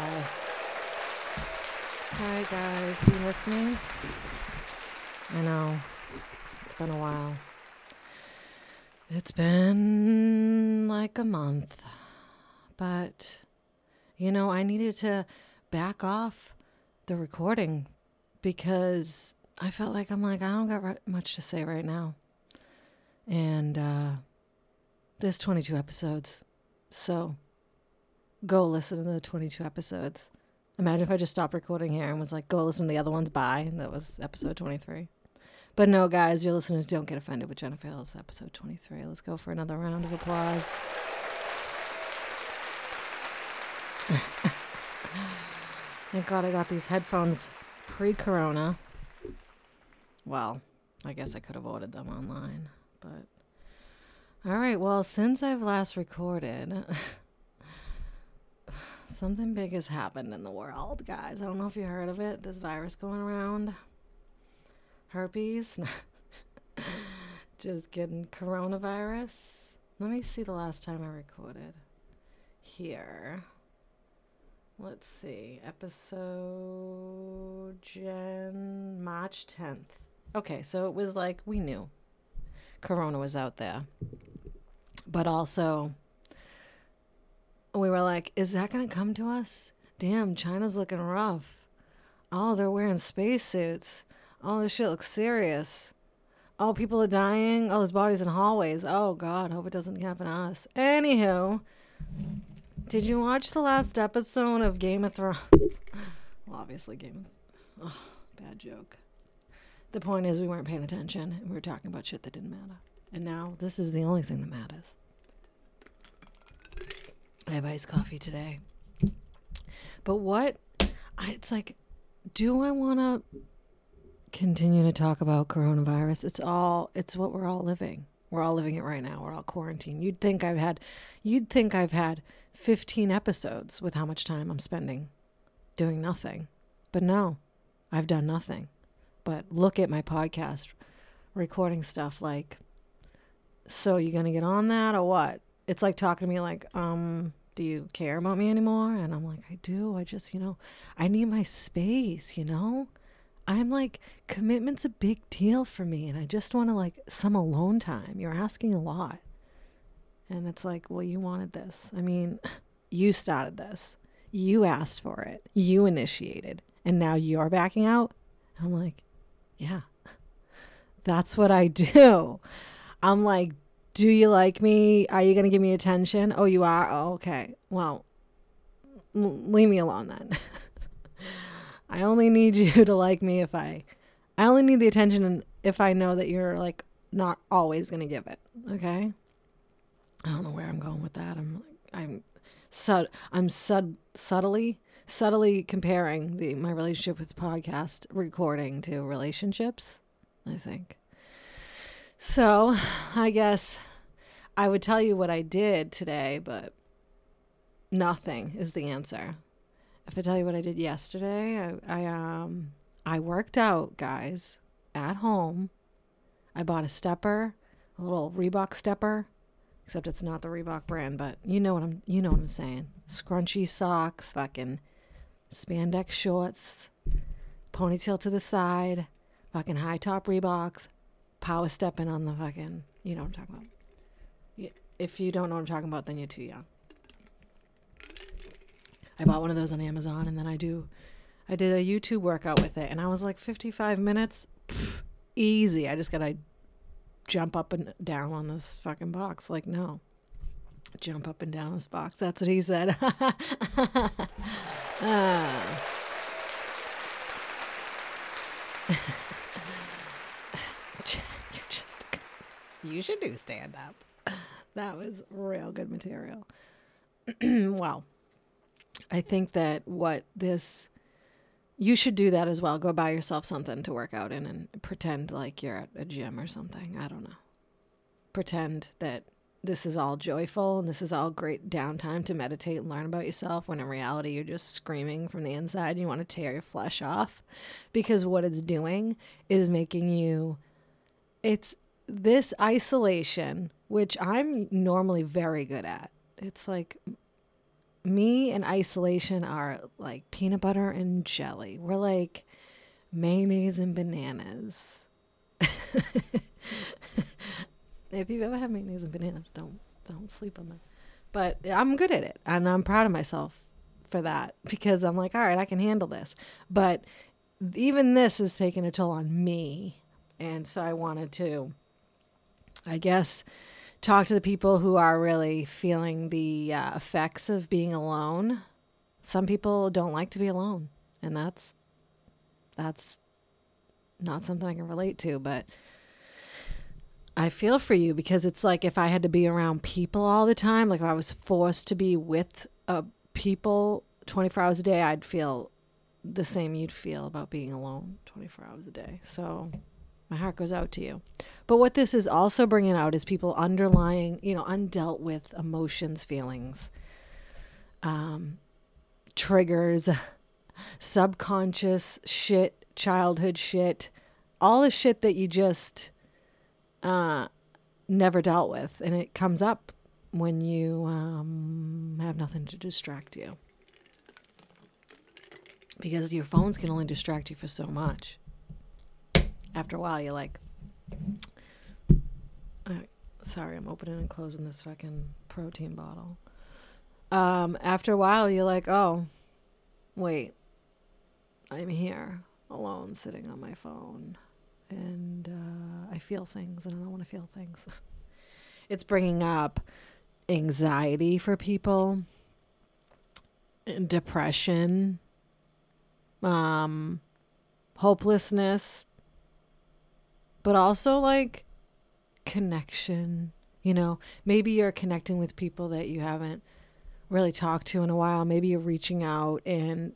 Hi. Hi, guys. You miss me? I know. It's been a while. It's been like a month. But, you know, I needed to back off the recording because I felt like I'm like, I don't got much to say right now. And uh, there's 22 episodes. So go listen to the 22 episodes. Imagine if I just stopped recording here and was like, go listen to the other ones. Bye. And that was episode 23. But no, guys, your listeners don't get offended with Jennifer Hill's episode 23. Let's go for another round of applause. Thank God I got these headphones pre corona. Well, I guess I could have ordered them online, but. All right, well, since I've last recorded, something big has happened in the world, guys. I don't know if you heard of it. This virus going around. Herpes. Just getting Coronavirus. Let me see the last time I recorded. Here. Let's see. Episode Jan March 10th. Okay, so it was like we knew Corona was out there. But also, we were like, is that going to come to us? Damn, China's looking rough. Oh, they're wearing spacesuits. Oh, this shit looks serious. Oh, people are dying. Oh, there's bodies in hallways. Oh, God, hope it doesn't happen to us. Anywho, did you watch the last episode of Game of Thrones? well, obviously, Game of. Oh, bad joke. The point is, we weren't paying attention and we were talking about shit that didn't matter. And now this is the only thing that matters. I have iced coffee today. But what? I, it's like, do I want to continue to talk about coronavirus? It's all, it's what we're all living. We're all living it right now. We're all quarantined. You'd think I've had, you'd think I've had 15 episodes with how much time I'm spending doing nothing. But no, I've done nothing. But look at my podcast recording stuff like, so you to get on that or what? It's like talking to me like, um, do you care about me anymore? And I'm like, I do. I just, you know, I need my space, you know? I'm like, commitment's a big deal for me. And I just want to like some alone time. You're asking a lot. And it's like, well, you wanted this. I mean, you started this. You asked for it. You initiated. And now you're backing out. And I'm like, yeah, that's what I do. I'm like, do you like me? Are you going to give me attention? Oh, you are? Oh, okay. Well, l- leave me alone then. I only need you to like me if I, I only need the attention if I know that you're like not always going to give it. Okay. I don't know where I'm going with that. I'm, like I'm, sud, I'm sud, subtly, subtly comparing the my relationship with podcast recording to relationships. I think. So, I guess I would tell you what I did today, but nothing is the answer. If I tell you what I did yesterday, I, I um I worked out, guys, at home. I bought a stepper, a little Reebok stepper, except it's not the Reebok brand, but you know what I'm you know what I'm saying. Scrunchy socks, fucking spandex shorts, ponytail to the side, fucking high top Reeboks, power stepping on the fucking, you know what I'm talking about. If you don't know what I'm talking about, then you're too young. I bought one of those on Amazon and then I do, I did a YouTube workout with it and I was like 55 minutes, pff, easy. I just gotta jump up and down on this fucking box. Like, no. Jump up and down this box. That's what he said. ah. You're just you should do stand up. That was real good material. well, I think that what this you should do that as well. Go buy yourself something to work out in and pretend like you're at a gym or something. I don't know. Pretend that this is all joyful and this is all great downtime to meditate and learn about yourself when in reality you're just screaming from the inside and you want to tear your flesh off because what it's doing is making you it's this isolation which I'm normally very good at. It's like me and isolation are like peanut butter and jelly. We're like mayonnaise and bananas. if you've ever had mayonnaise and bananas, don't don't sleep on that. But I'm good at it, and I'm proud of myself for that because I'm like, all right, I can handle this. But even this is taking a toll on me, and so I wanted to, I guess, talk to the people who are really feeling the uh, effects of being alone. Some people don't like to be alone, and that's that's not something I can relate to, but I feel for you because it's like if I had to be around people all the time, like if I was forced to be with uh, people 24 hours a day, I'd feel the same you'd feel about being alone 24 hours a day. So my heart goes out to you. But what this is also bringing out is people underlying, you know, undealt with emotions, feelings, um, triggers, subconscious shit, childhood shit, all the shit that you just uh, never dealt with. And it comes up when you um, have nothing to distract you. Because your phones can only distract you for so much. After a while, you're like, sorry, I'm opening and closing this fucking protein bottle. Um, after a while, you're like, oh, wait, I'm here alone sitting on my phone and uh, I feel things and I don't want to feel things. it's bringing up anxiety for people, depression, um, hopelessness, but also like connection. You know, maybe you're connecting with people that you haven't really talked to in a while. Maybe you're reaching out and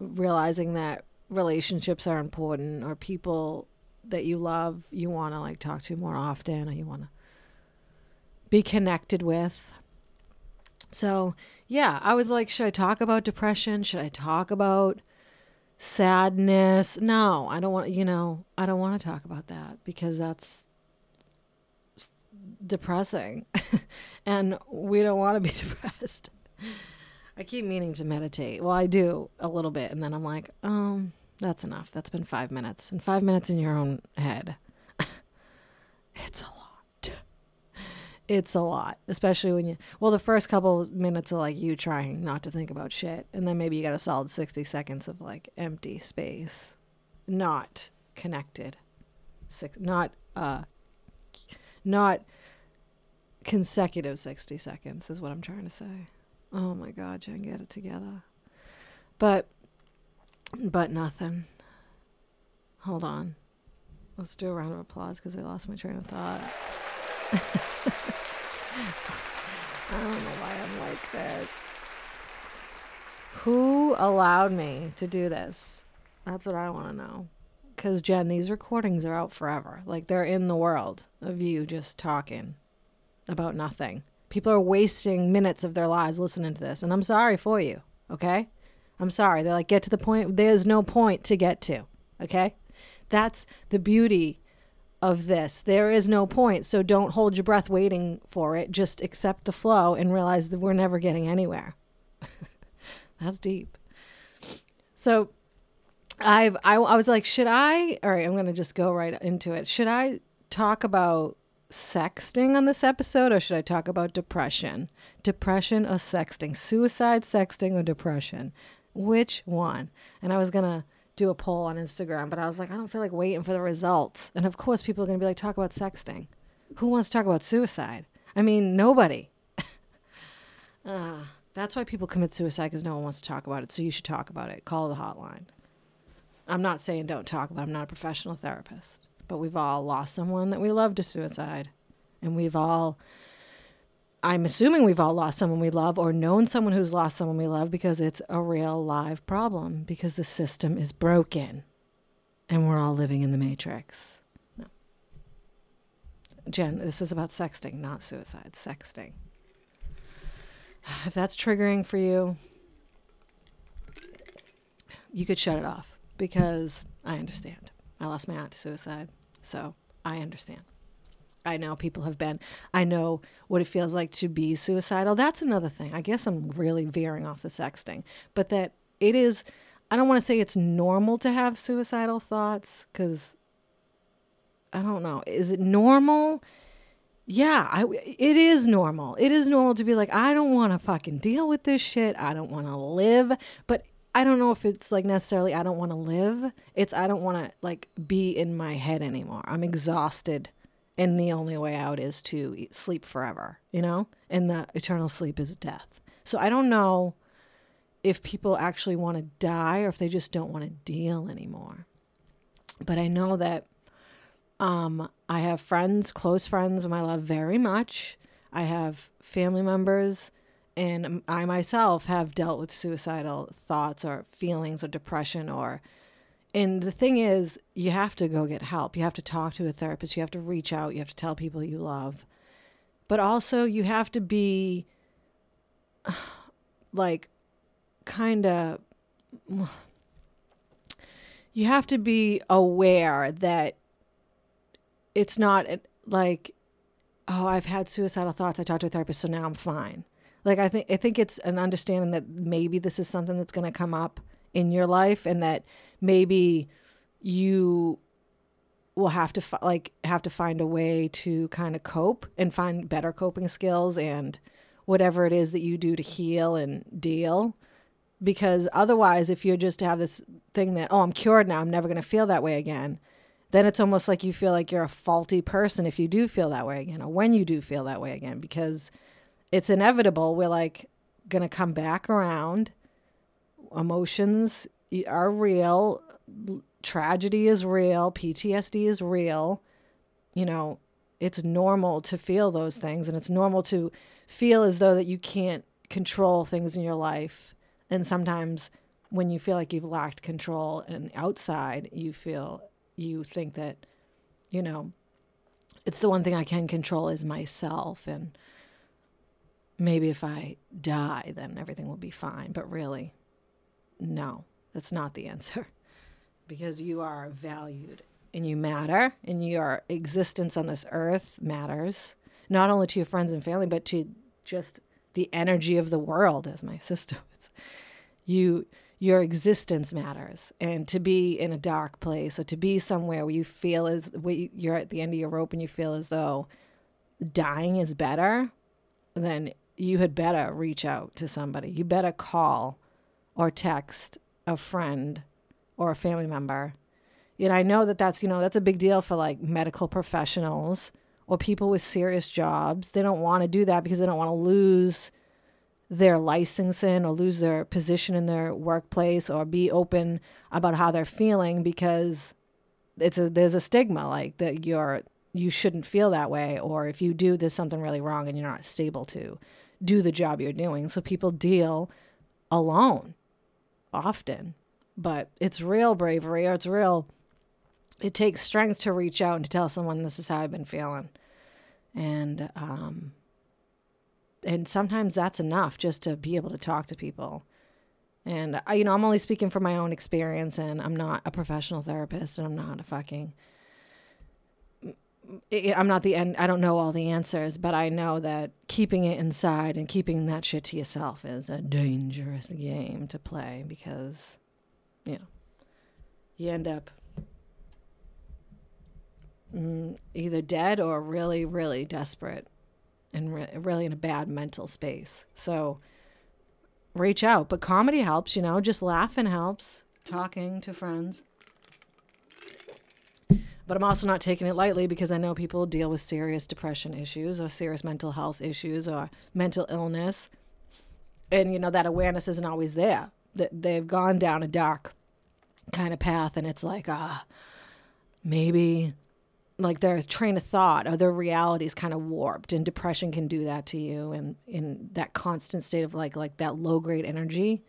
realizing that relationships are important or people that you love you want to like talk to more often or you want to be connected with so yeah i was like should i talk about depression should i talk about sadness no i don't want you know i don't want to talk about that because that's depressing and we don't want to be depressed i keep meaning to meditate well i do a little bit and then i'm like um that's enough. That's been five minutes. And five minutes in your own head. it's a lot. It's a lot. Especially when you, well, the first couple minutes are like you trying not to think about shit. And then maybe you got a solid 60 seconds of like empty space, not connected. Six, not, uh, not consecutive 60 seconds is what I'm trying to say. Oh my God, Jen, get it together. But but nothing. Hold on. Let's do a round of applause because I lost my train of thought. I don't know why I'm like this. Who allowed me to do this? That's what I want to know. Because, Jen, these recordings are out forever. Like, they're in the world of you just talking about nothing. People are wasting minutes of their lives listening to this. And I'm sorry for you, okay? I'm sorry. They're like, get to the point. There's no point to get to. Okay? That's the beauty of this. There is no point. So don't hold your breath waiting for it. Just accept the flow and realize that we're never getting anywhere. That's deep. So I've, I, I was like, should I? All right, I'm to just go right into it. Should I talk about sexting on this episode or should I talk about depression? Depression or sexting? Suicide, sexting, or depression? which one? And I was to do a poll on Instagram, but I was like, I don't feel like waiting for the results. And of course, people are going to be like, talk about sexting. Who wants to talk about suicide? I mean, nobody. uh, that's why people commit suicide because no one wants to talk about it. So you should talk about it. Call the hotline. I'm not saying don't talk about it. I'm not a professional therapist, but we've all lost someone that we love to suicide. And we've all I'm assuming we've all lost someone we love or known someone who's lost someone we love because it's a real live problem because the system is broken and we're all living in the matrix. No. Jen, this is about sexting, not suicide, sexting. If that's triggering for you, you could shut it off because I understand. I lost my aunt to suicide, so I understand. I know people have been. I know what it feels like to be suicidal. That's another thing. I guess I'm really veering off the sexting, but that it is. I don't want to say it's normal to have suicidal thoughts because I don't know. Is it normal? Yeah, I, it is normal. It is normal to be like, I don't want to fucking deal with this shit. I don't want to live. But I don't know if it's like necessarily I don't want to live. It's I don't want to like be in my head anymore. I'm exhausted. And the only way out is to sleep forever, you know? And the eternal sleep is death. So I don't know if people actually want to die or if they just don't want to deal anymore. But I know that um, I have friends, close friends whom I love very much. I have family members, and I myself have dealt with suicidal thoughts or feelings or depression or. And the thing is, you have to go get help. You have to talk to a therapist. You have to reach out. You have to tell people you love. But also, you have to be like kind of. You have to be aware that it's not eh, like oh i've had suicidal thoughts i talked to a therapist so now i'm fine like i think i think it's an understanding that maybe this is something that's going to come up in your life and that maybe you will have to fi- like have to find a way to kind of cope and find better coping skills and whatever it is that you do to heal and deal. Because otherwise if you just have this thing that oh i'm cured now i'm never going to feel that way again then it's almost like you feel like you're a faulty person if you do feel that way again or when you do feel that way again because it's inevitable we're like going to come back around emotions are real. Tragedy is real. PTSD is real. You know it's normal to feel those things and it's normal to feel as though that you can't control things in your life. And sometimes when you feel like you've lacked control and outside you feel you think that, you know, it's the one thing I can control is myself. And maybe if I die, then everything will be fine. But really, no, that's not the answer. Because you are valued and you matter, and your existence on this earth matters, not only to your friends and family, but to just the energy of the world, as my sister would You your existence matters. And to be in a dark place or to be somewhere where you feel as you're at the end of your rope and you feel as though dying is better then you had better reach out to somebody. You better call or text a friend or a family member. And i know that that's you know that's a big deal for like medical professionals or people with serious jobs. They don't want to do that because they don't want to lose their licensing or lose their position in their workplace or be open about how they're feeling because it's a there's a stigma like that you're you shouldn't feel that way or if you do there's something really wrong and you're not stable to do the job you're doing. So people deal alone often but it's real bravery or it's real it takes strength to reach out and to tell someone this is how i've been feeling and um and sometimes that's enough just to be able to talk to people. And I, you know, I'm only speaking from my own experience, and I'm not a professional therapist, and I'm not a fucking. I'm not the end. I don't know all the answers, but I know that keeping it inside and keeping that shit to yourself is a dangerous game to play because, you know, you end up mm, either dead or really, really desperate and re- really in a bad mental space. So reach out. But comedy helps, you know, just laughing helps, talking to friends. But I'm also not taking it lightly because I know people deal with serious depression issues or serious mental health issues or mental illness. And, you know, that awareness isn't always there. That they've gone down a dark kind of path and it's like, ah, maybe like their train of thought or their reality is kind of warped and depression can do that to you and in that constant state of like like that low grade energy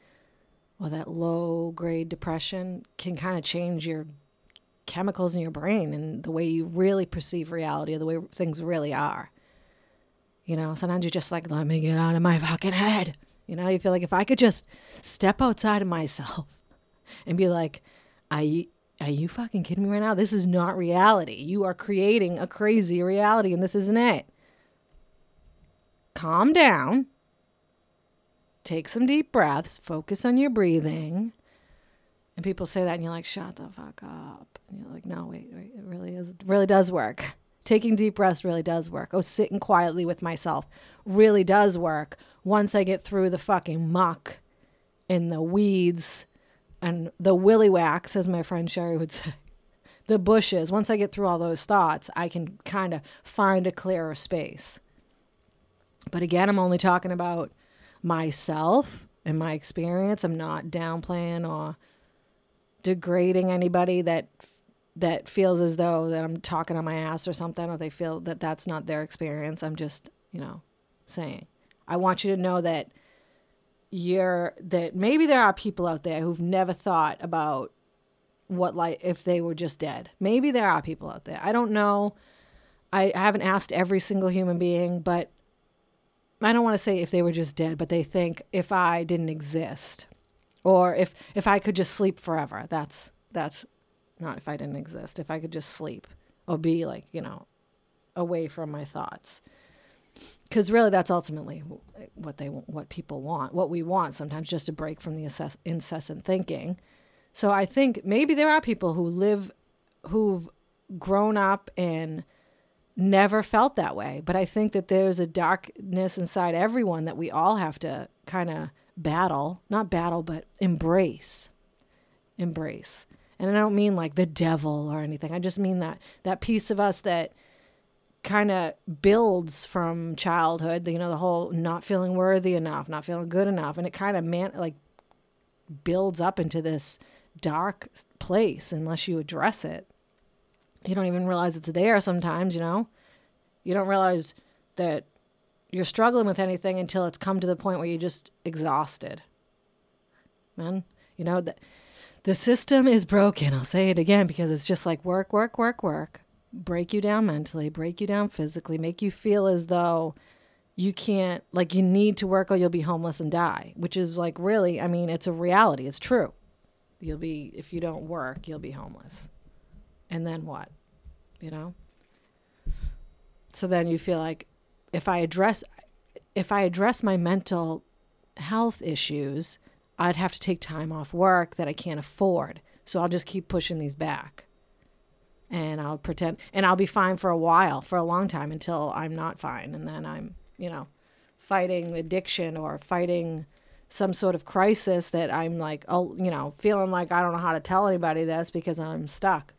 or that low grade depression can kind of change your chemicals in your brain and the way you really perceive reality or the way things really are you know sometimes you're just like let me get out of my fucking head you know you feel like if i could just step outside of myself and be like i are you fucking kidding me right now? This is not reality. You are creating a crazy reality, and this isn't it. Calm down. Take some deep breaths. Focus on your breathing. And people say that, and you're like, shut the fuck up. And you're like, no, wait, wait, it really is, it really does work. Taking deep breaths really does work. Oh, sitting quietly with myself really does work once I get through the fucking muck and the weeds and the willy wax, as my friend Sherry would say, the bushes. Once I get through all those thoughts, I can kind of find a clearer space. But again, I'm only talking about myself and my experience. I'm not downplaying or degrading anybody that that feels as though that I'm talking on my ass or something, or they feel that that's not their experience. I'm just, you know, saying. I want you to know that you're that maybe there are people out there who've never thought about what like if they were just dead. Maybe there are people out there. I don't know. I, I haven't asked every single human being, but I don't want to say if they were just dead, but they think if I didn't exist, or if if I could just sleep forever. That's that's not if I didn't exist. If I could just sleep or be like you know away from my thoughts because really that's ultimately what they what people want what we want sometimes just a break from the assess- incessant thinking so i think maybe there are people who live who've grown up and never felt that way but i think that there's a darkness inside everyone that we all have to kind of battle not battle but embrace embrace. And i don't mean like the devil or anything. I just mean that that piece of us that kind of builds from childhood you know the whole not feeling worthy enough not feeling good enough. And it kind of man like builds up into this dark place unless you address it. You don't even realize it's there sometimes you know? You don't realize that you're struggling with anything until it's come to the point where you're just exhausted man you know that the system is broken i'll say it again because it's just like work work work work break you down mentally, break you down physically, make you feel as though you can't, like, you need to work or you'll be homeless and die, which is like really, I mean, it's a reality. It's true. You'll be, if you don't work, you'll be homeless. And then what? You know? So then you feel like if I address, if I address my mental health issues, I'd have to take time off work that I can't afford. So I'll just keep pushing these back and I'll pretend and I'll be fine for a while, for a long time until I'm not fine and then I'm, you know, fighting addiction or fighting some sort of crisis that I'm like, oh, you know, feeling like I don't know how to tell anybody this because I'm stuck.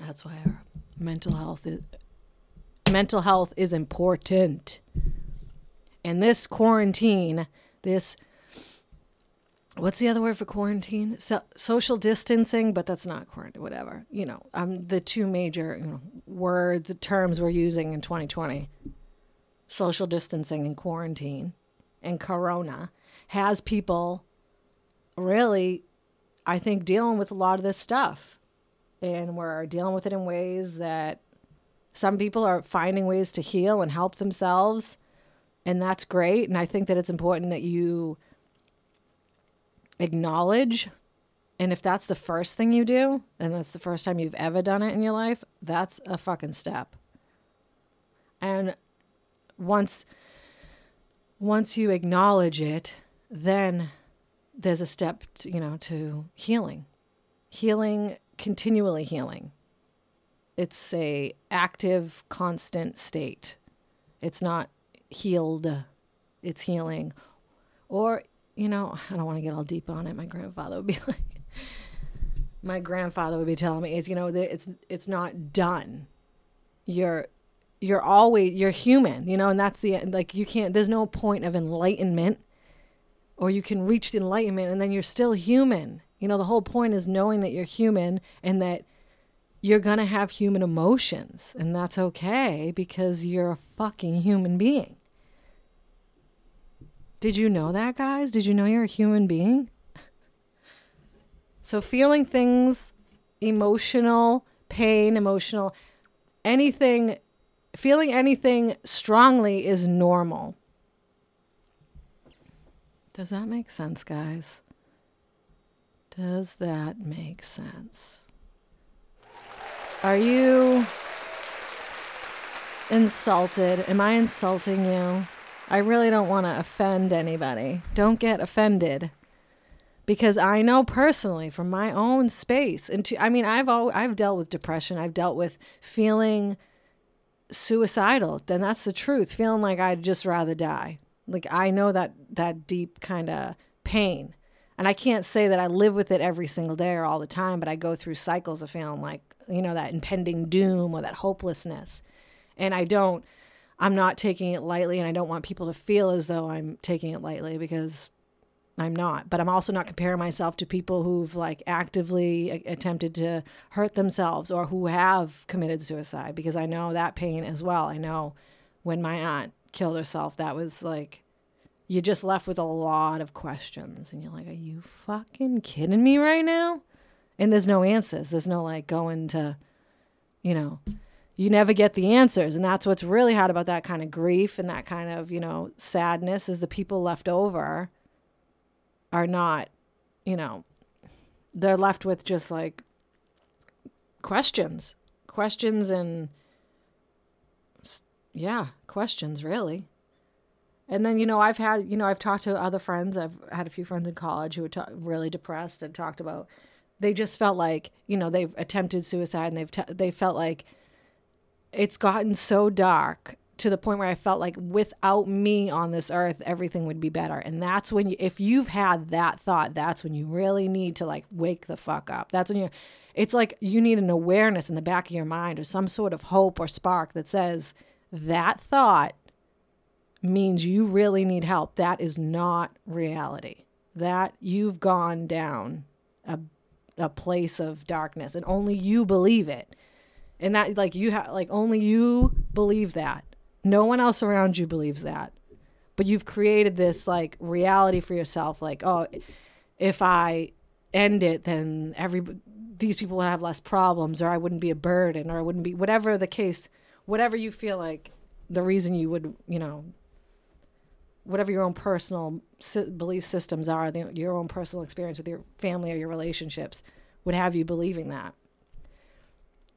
That's why our mental health is mental health is important. And this quarantine, this what's the other word for quarantine? So, social distancing, but that's not quarantine. Whatever you know. Um, the two major you know, words, the terms we're using in 2020: social distancing and quarantine, and Corona has people really, I think, dealing with a lot of this stuff, and we're dealing with it in ways that some people are finding ways to heal and help themselves, and that's great. And I think that it's important that you acknowledge and if that's the first thing you do and that's the first time you've ever done it in your life that's a fucking step. And once once you acknowledge it then there's a step to, you know to healing. Healing continually healing it's a active constant state it's not healed it's healing or you know, I don't want to get all deep on it. My grandfather would be like, my grandfather would be telling me, it's you know, it's it's not done. You're you're always you're human, you know, and that's the like you can't. There's no point of enlightenment, or you can reach the enlightenment and then you're still human. You know, the whole point is knowing that you're human and that you're gonna have human emotions, and that's okay because you're a fucking human being. Did you know that, guys? Did you know you're a human being? So, feeling things, emotional, pain, emotional, anything, feeling anything strongly is normal. Does that make sense, guys? Does that make sense? Are you insulted? Am I insulting you? I really don't want to offend anybody. Don't get offended. Because I know personally from my own space and to, I mean I've al- I've dealt with depression. I've dealt with feeling suicidal. Then that's the truth. Feeling like I'd just rather die. Like I know that that deep kind of pain. And I can't say that I live with it every single day or all the time, but I go through cycles of feeling like, you know, that impending doom or that hopelessness. And I don't I'm not taking it lightly and I don't want people to feel as though I'm taking it lightly because I'm not. But I'm also not comparing myself to people who've like actively attempted to hurt themselves or who have committed suicide because I know that pain as well. I know when my aunt killed herself, that was like you're just left with a lot of questions and you're like, are you fucking kidding me right now? And there's no answers. There's no like going to, you know, you never get the answers. And that's what's really hard about that kind of grief and that kind of, you know, sadness is the people left over are not, you know, they're left with just like questions, questions and yeah, questions really. And then, you know, I've had, you know, I've talked to other friends. I've had a few friends in college who were really depressed and talked about, they just felt like, you know, they've attempted suicide and they've, t- they felt like it's gotten so dark to the point where I felt like without me on this earth, everything would be better. And that's when you, if you've had that thought, that's when you really need to like wake the fuck up. That's when you, it's like you need an awareness in the back of your mind or some sort of hope or spark that says that thought means you really need help. That is not reality. That you've gone down a, a place of darkness and only you believe it. And that, like, you have, like, only you believe that no one else around you believes that. But you've created this like reality for yourself like, oh, if I end it, then every these people would have less problems or I wouldn't be a burden or I wouldn't be whatever the case, whatever you feel like the reason you would, you know, whatever your own personal belief systems are, your own personal experience with your family or your relationships would have you believing that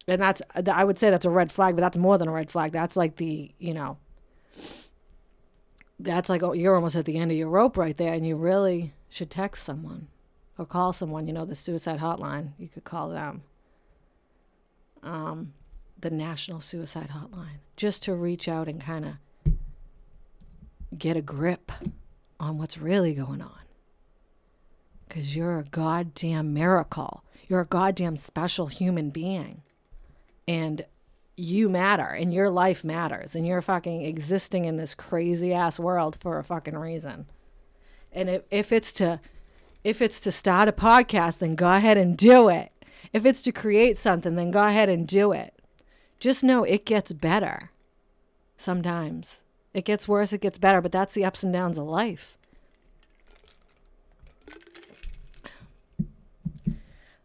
and that's I would say that's a red flag, but that's more than a red flag. That's like the you know, that's like oh you're almost at the end of your rope right there, and you really should text someone or call someone. You know the suicide hotline. You could call them. Um, the National Suicide Hotline, just to reach out and kind of get a grip on what's really going on. Because you're a goddamn miracle. You're a goddamn special human being and you matter and your life matters and you're fucking existing in this crazy ass world for a fucking reason. And if, if it's to if it's to start a podcast, then go ahead and do it. If it's to create something, then go ahead and do it. Just know it gets better. Sometimes. It gets worse, it gets better, but that's the ups and downs of life.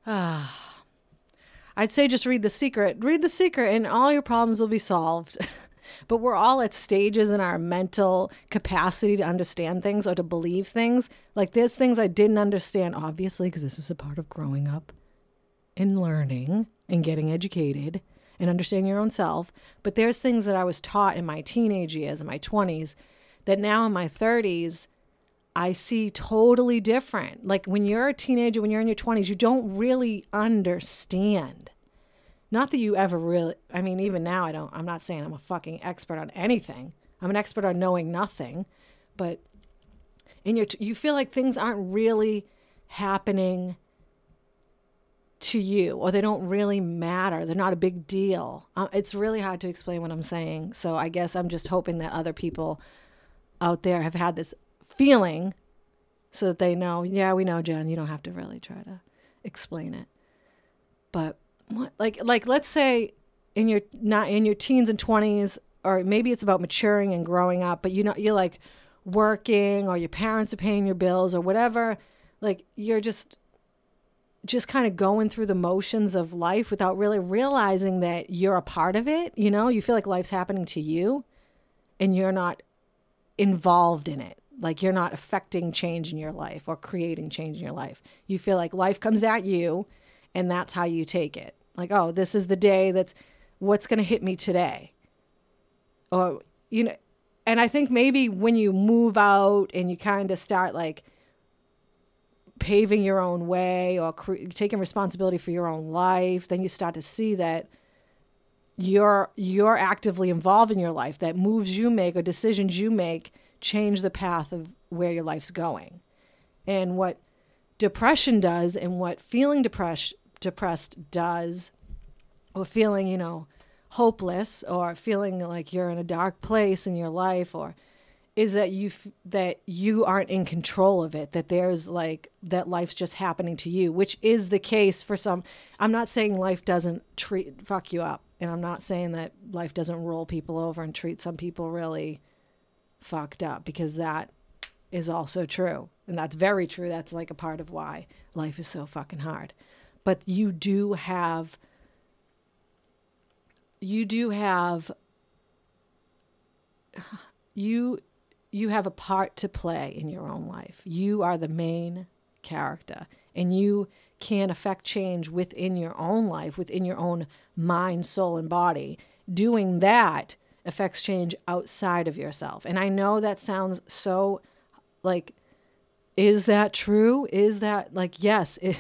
Ah. I'd say just read The Secret. Read The Secret, and all your problems will be solved. but we're all at stages in our mental capacity to understand things or to believe things. Like there's things I didn't understand, obviously, because this is a part of growing up and learning and getting educated and understanding your own self. But there's things that I was taught in my teenage years, in my 20s, that now in my 30s, I see totally different. Like when you're a teenager, when you're in your 20s, you don't really understand. Not that you ever really, I mean, even now, I don't, I'm not saying I'm a fucking expert on anything. I'm an expert on knowing nothing. But in your, you feel like things aren't really happening to you or they don't really matter. They're not a big deal. Uh, it's really hard to explain what I'm saying. So I guess I'm just hoping that other people out there have had this feeling so that they know, yeah, we know, Jen, you don't have to really try to explain it. But what, like, like, let's say in your, not in your teens and 20s, or maybe it's about maturing and growing up, but you know, you're like working or your parents are paying your bills or whatever. Like, you're just, just kind of going through the motions of life without really realizing that you're a part of it. You know, you feel like life's happening to you and you're not involved in it like you're not affecting change in your life or creating change in your life. You feel like life comes at you and that's how you take it. Like, oh, this is the day that's what's going to hit me today. Or, you know, and I think maybe when you move out and you kind of start like paving your own way or cre- taking responsibility for your own life, then you start to see that you're you're actively involved in your life that moves you make or decisions you make change the path of where your life's going. And what depression does and what feeling depressed depressed does or feeling, you know, hopeless or feeling like you're in a dark place in your life or is that you f- that you aren't in control of it that there's like that life's just happening to you which is the case for some i'm not saying life doesn't treat fuck you up and i'm not saying that life doesn't roll people over and treat some people really fucked up because that is also true and that's very true that's like a part of why life is so fucking hard. But you do have you do have you you have a part to play in your own life. You are the main character and you can affect change within your own life, within your own mind, soul and body. Doing that affects change outside of yourself. And I know that sounds so like is that true? Is that like yes, it,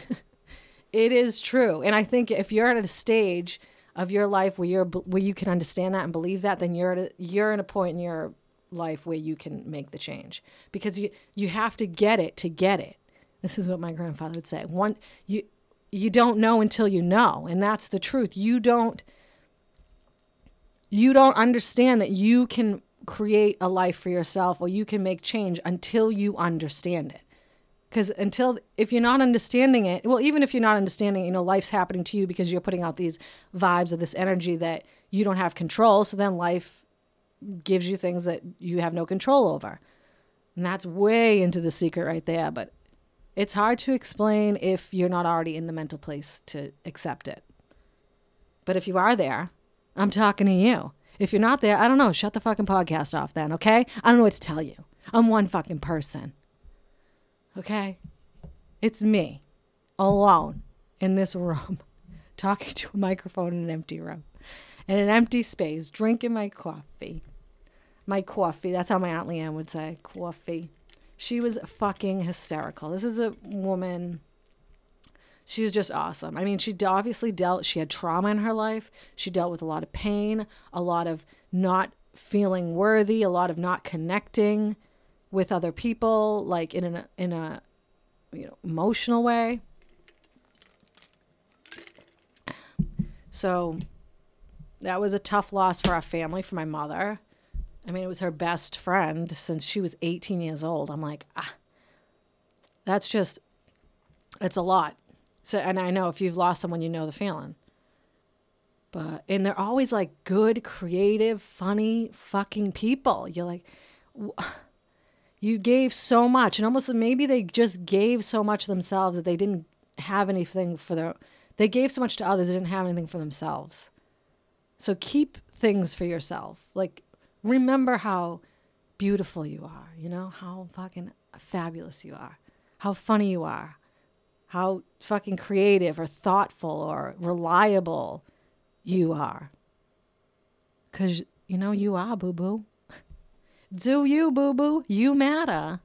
it is true. And I think if you're at a stage of your life where you're where you can understand that and believe that, then you're at a, you're in a point in your life where you can make the change because you you have to get it to get it. This is what my grandfather would say. One you you don't know until you know, and that's the truth. You don't you don't understand that you can create a life for yourself or you can make change until you understand it because until if you're not understanding it well even if you're not understanding you know life's happening to you because you're putting out these vibes of this energy that you don't have control so then life gives you things that you have no control over. And that's way into the secret right there but it's hard to explain if you're not already in the mental place to accept it. But if you are there i'm talking to you. If you're not there i don't know shut the fucking podcast off then okay? I don't know what to tell you. I'm one fucking person Okay? It's me, alone, in this room, talking to a microphone in an empty room, in an empty space, drinking my coffee. My coffee. That's how my Aunt Leanne would say coffee. She was fucking hysterical. This is a woman. She was just awesome. I mean, she obviously dealt, she had trauma in her life. She dealt with a lot of pain, a lot of not feeling worthy, a lot of not connecting with other people, like in a in a you know emotional way. So that was a tough loss for our family, for my mother. I mean, it was her best friend since she was 18 years old. I'm like, ah, that's just, it's a lot. So, and I know if you've lost someone, you know the feeling. But, and they're always like good, creative, funny, fucking people. You're like, you gave so much and almost maybe they just gave so much themselves that they didn't have anything for their they gave so much to others they didn't have anything for themselves so keep things for yourself like remember how beautiful you are you know how fucking fabulous you are how funny you are how fucking creative or thoughtful or reliable you are because you know you are boo boo do you, boo boo? You matter.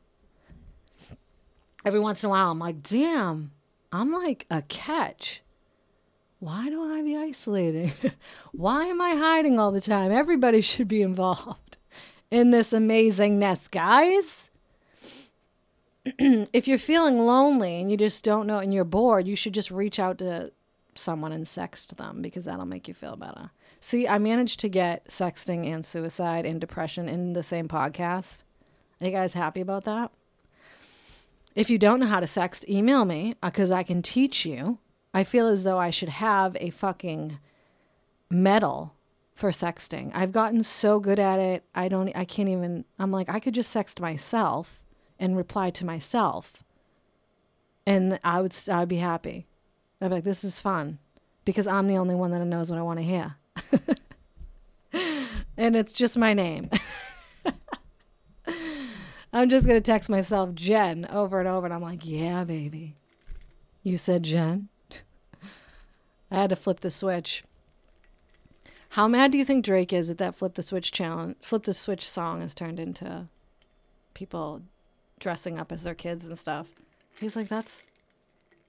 Every once in a while, I'm like, damn, I'm like a catch. Why do I be isolating? Why am I hiding all the time? Everybody should be involved in this amazingness, guys. if you're feeling lonely and you just don't know and you're bored, you should just reach out to someone and sext them because that'll make you feel better. See, I managed to get sexting and suicide and depression in the same podcast. Are you guys happy about that? If you don't know how to sext, email me because uh, I can teach you. I feel as though I should have a fucking medal for sexting. I've gotten so good at it. I don't I can't even I'm like I could just sext myself and reply to myself. And I would I'd be happy. I'd be like this is fun because I'm the only one that knows what I want to hear. and it's just my name. I'm just going to text myself Jen over and over. And I'm like, yeah, baby. You said Jen? I had to flip the switch. How mad do you think Drake is that that flip the switch challenge, flip the switch song has turned into people dressing up as their kids and stuff? He's like, that's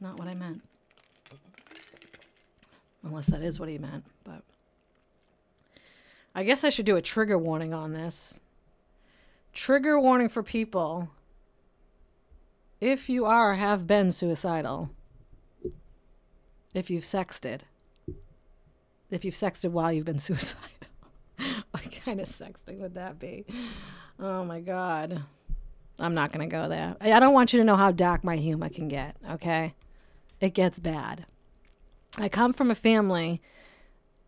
not what I meant. Unless that is what he meant, but I guess I should do a trigger warning on this. Trigger warning for people if you are have been suicidal, if you've sexted, if you've sexted while you've been suicidal. what kind of sexting would that be? Oh my God. I'm not going to go there. I don't want you to know how dark my humor can get, okay? It gets bad. I come from a family.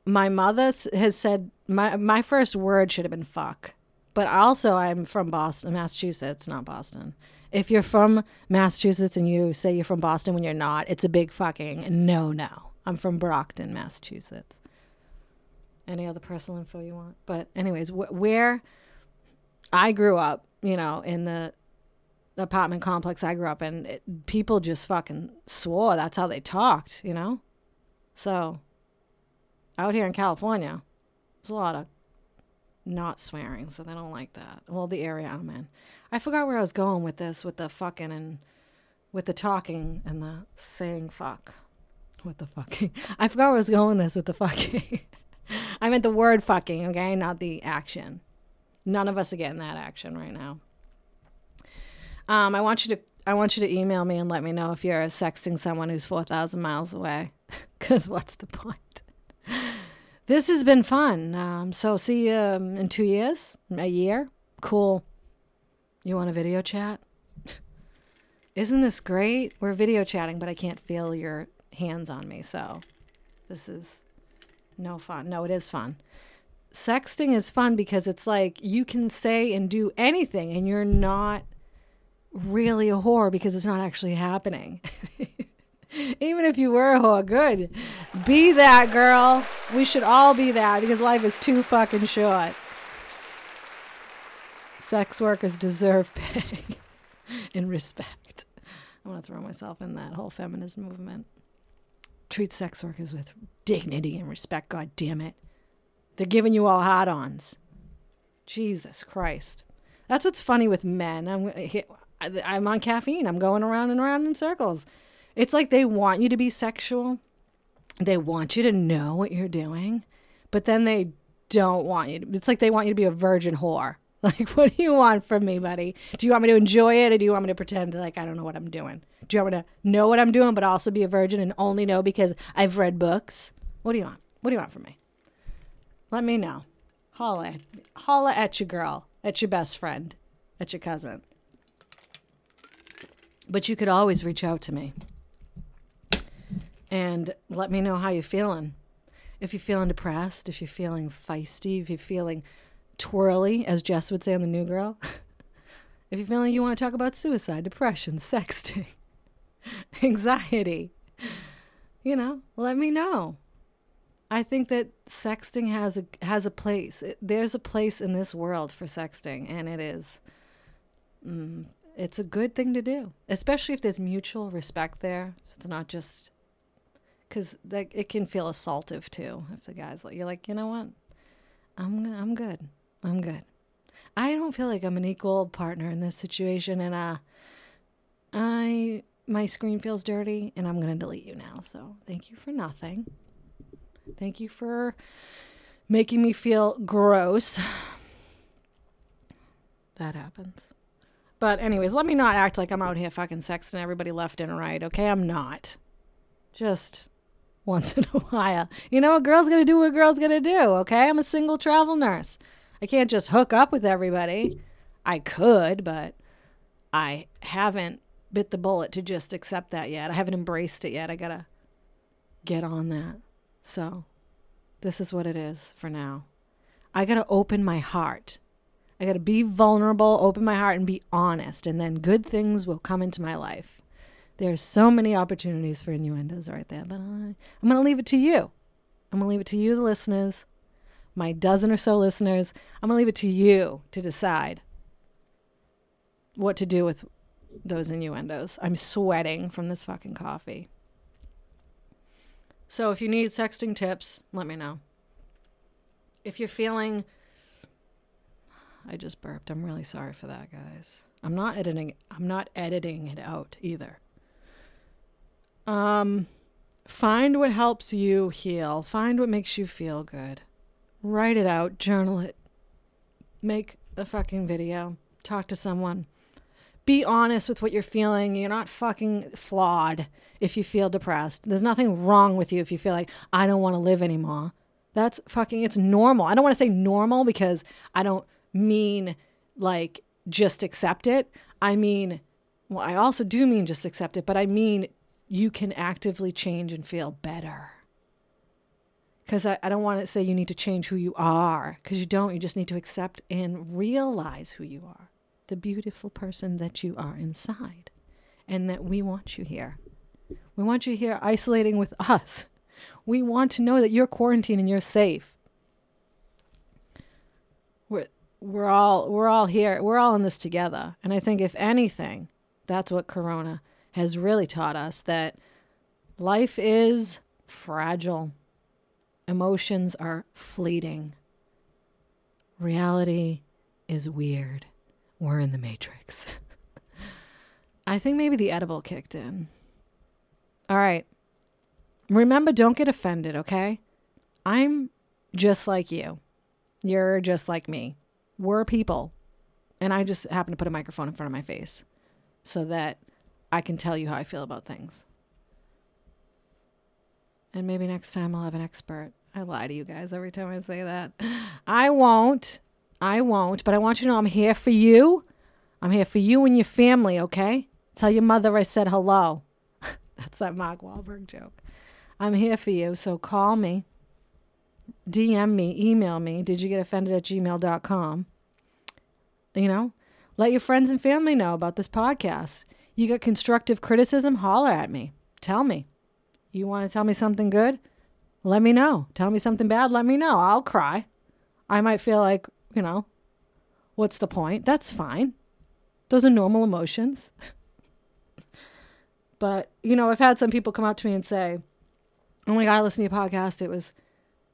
My mother has said my my first word should have been fuck. But also I'm from Boston, Massachusetts, not Boston. If you're from Massachusetts and you say you're from Boston when you're not, it's a big fucking no no. I'm from Brockton, Massachusetts. Any other personal info you want? But anyways, wh- where I grew up, you know, in the apartment complex I grew up in, it, people just fucking swore. That's how they talked, you know? So, out here in California, there's a lot of not swearing, so they don't like that. Well, the area I'm in. I forgot where I was going with this, with the fucking and with the talking and the saying fuck. With the fucking. I forgot where I was going with this with the fucking. I meant the word fucking, okay, not the action. None of us are getting that action right now. Um, I want you to I want you to email me and let me know if you're sexting someone who's 4,000 miles away. Because what's the point? This has been fun. Um, so, see you um, in two years, a year. Cool. You want a video chat? Isn't this great? We're video chatting, but I can't feel your hands on me. So, this is no fun. No, it is fun. Sexting is fun because it's like you can say and do anything, and you're not really a whore because it's not actually happening. Even if you were a whore, good. Be that girl. We should all be that because life is too fucking short. Sex workers deserve pay and respect. I want to throw myself in that whole feminist movement. Treat sex workers with dignity and respect, god damn it. They're giving you all hot ons. Jesus Christ. That's what's funny with men. I'm I'm on caffeine. I'm going around and around in circles. It's like they want you to be sexual. They want you to know what you're doing, but then they don't want you to. It's like they want you to be a virgin whore. Like, what do you want from me, buddy? Do you want me to enjoy it or do you want me to pretend like I don't know what I'm doing? Do you want me to know what I'm doing but also be a virgin and only know because I've read books? What do you want? What do you want from me? Let me know. Holla, holla at your girl, at your best friend, at your cousin. But you could always reach out to me and let me know how you're feeling. If you're feeling depressed, if you're feeling feisty, if you're feeling twirly, as Jess would say on The New Girl, if you're feeling you want to talk about suicide, depression, sexting, anxiety, you know, let me know. I think that sexting has a has a place. It, there's a place in this world for sexting, and it is mm, it's a good thing to do, especially if there's mutual respect there. It's not just because it can feel assaultive too. If the guy's like, you're like, you know what, I'm I'm good, I'm good. I don't feel like I'm an equal partner in this situation, and uh, I my screen feels dirty, and I'm gonna delete you now. So thank you for nothing. Thank you for making me feel gross. That happens. But anyways, let me not act like I'm out here fucking sexting everybody left and right, okay? I'm not. Just once in a while. You know, a girl's gonna do what a girl's gonna do, okay? I'm a single travel nurse. I can't just hook up with everybody. I could, but I haven't bit the bullet to just accept that yet. I haven't embraced it yet. I gotta get on that. So, this is what it is for now. I gotta open my heart I got to be vulnerable, open my heart, and be honest, and then good things will come into my life. There's so many opportunities for innuendos right there, but I, I'm going to leave it to you. I'm going to leave it to you, the listeners, my dozen or so listeners. I'm going to leave it to you to decide what to do with those innuendos. I'm sweating from this fucking coffee. So if you need sexting tips, let me know. If you're feeling I just burped. I'm really sorry for that, guys. I'm not editing I'm not editing it out either. Um find what helps you heal. Find what makes you feel good. Write it out, journal it. Make a fucking video. Talk to someone. Be honest with what you're feeling. You're not fucking flawed if you feel depressed. There's nothing wrong with you if you feel like I don't want to live anymore. That's fucking it's normal. I don't want to say normal because I don't mean like just accept it. I mean, well, I also do mean just accept it, but I mean you can actively change and feel better. Because I, I don't want to say you need to change who you are, because you don't. You just need to accept and realize who you are, the beautiful person that you are inside, and that we want you here. We want you here isolating with us. We want to know that you're quarantined and you're safe. We're, we're all we're all here. We're all in this together. And I think if anything, that's what corona has really taught us that life is fragile. Emotions are fleeting. Reality is weird. We're in the matrix. I think maybe the edible kicked in. All right. Remember, don't get offended, okay? I'm just like you. You're just like me. We're people. And I just happen to put a microphone in front of my face so that I can tell you how I feel about things. And maybe next time I'll have an expert. I lie to you guys every time I say that. I won't. I won't. But I want you to know I'm here for you. I'm here for you and your family, okay? Tell your mother I said hello. That's that Mark Wahlberg joke. I'm here for you. So call me, DM me, email me. Did you get offended at gmail.com? You know, let your friends and family know about this podcast. You got constructive criticism? Holler at me. Tell me. You want to tell me something good? Let me know. Tell me something bad? Let me know. I'll cry. I might feel like, you know, what's the point? That's fine. Those are normal emotions. but, you know, I've had some people come up to me and say, oh my God, I listened to your podcast. It was,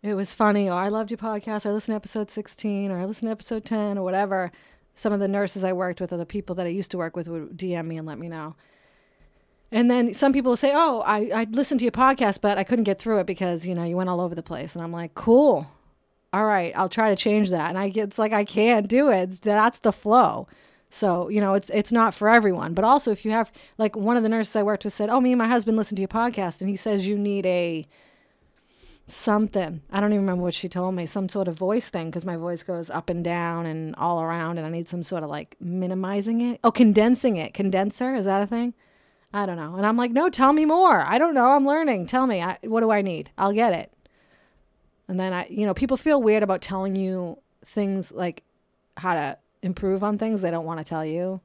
it was funny. Or I loved your podcast. Or I listened to episode 16 or I listened to episode 10 or whatever. Some of the nurses I worked with or the people that I used to work with would DM me and let me know. And then some people say, "Oh, I I listened to your podcast, but I couldn't get through it because you know you went all over the place." And I'm like, "Cool, all right, I'll try to change that." And I get it's like I can't do it. That's the flow. So you know, it's it's not for everyone. But also, if you have like one of the nurses I worked with said, "Oh, me and my husband listened to your podcast, and he says you need a something. I don't even remember what she told me. Some sort of voice thing because my voice goes up and down and all around, and I need some sort of like minimizing it. Oh, condensing it. Condenser is that a thing?" I don't know. And I'm like, no, tell me more. I don't know. I'm learning. Tell me. I, what do I need? I'll get it. And then I, you know, people feel weird about telling you things like how to improve on things they don't want to tell you,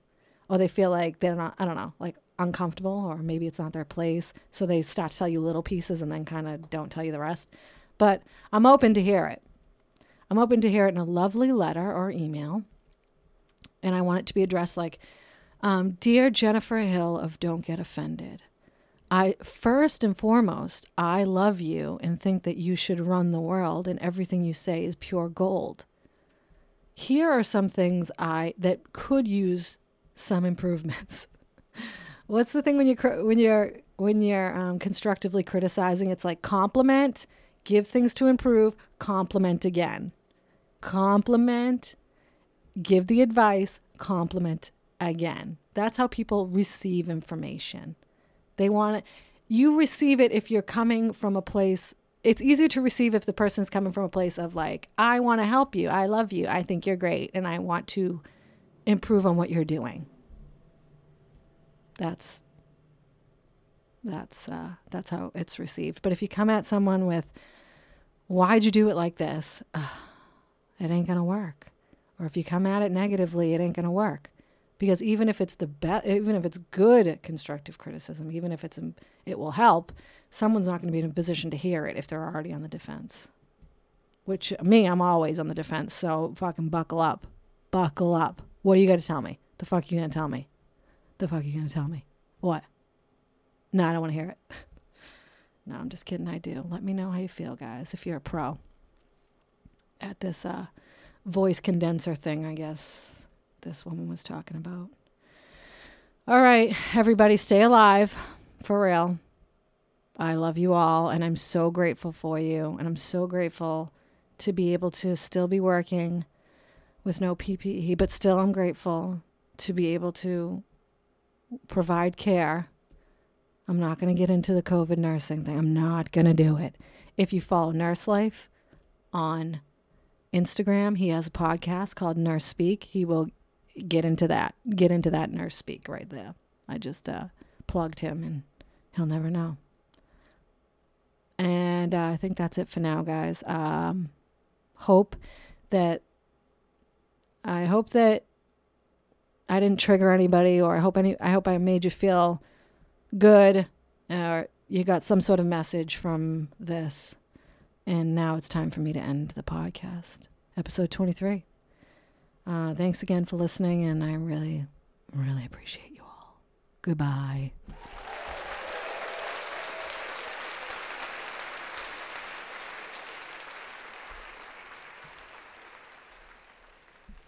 or they feel like they're not, I don't know, like uncomfortable, or maybe it's not their place. So they start to tell you little pieces and then kind of don't tell you the rest. But I'm open to hear it. I'm open to hear it in a lovely letter or email. And I want it to be addressed like, um, Dear Jennifer Hill of Don't Get Offended, I first and foremost, I love you and think that you should run the world and everything you say is pure gold. Here are some things I that could use some improvements. What's the thing when you when you're when you're um, constructively criticizing? It's like compliment, give things to improve, compliment again, compliment, give the advice, compliment again. That's how people receive information. They want it. You receive it if you're coming from a place. It's easier to receive if the person's coming from a place of like, I want to help you. I love you. I think you're great. And I want to improve on what you're doing. That's that's uh, that's how it's received. But if you come at someone with, "Why'd you do it like this?" Uh, it ain't gonna work. Or if you come at it negatively, it ain't gonna work because even if it's the best even if it's good constructive criticism even if it's it will help someone's not going to be in a position to hear it if they're already on the defense which me i'm always on the defense so fucking buckle up buckle up what do you to tell me The fuck are you gonna tell me? The fuck are you gonna tell me? What? No, I don't want to hear it. no, I'm just kidding. I do. Let me know how you feel, guys, if you're a pro at this uh, voice condenser thing, I guess this woman was talking about. All right, everybody, stay alive for real. I love you all, and I'm so grateful for you, and I'm so grateful to be able to still be working with no PPE, but still I'm grateful to be able to provide care. I'm not going to get into the COVID nursing thing. I'm not going to do it. If you follow Nurse Life on Instagram, he has a podcast called Nurse Speak. He will get into that, get into that Nurse Speak right there. I just uh, plugged him and he'll never know. And uh, I think that's it for now, guys. Um, hope that I hope that I didn't trigger anybody, or I hope any I hope I made you feel good, or you got some sort of message from this. And now it's time for me to end the podcast, episode twenty three. Uh, thanks again for listening, and I really, really appreciate you all. Goodbye.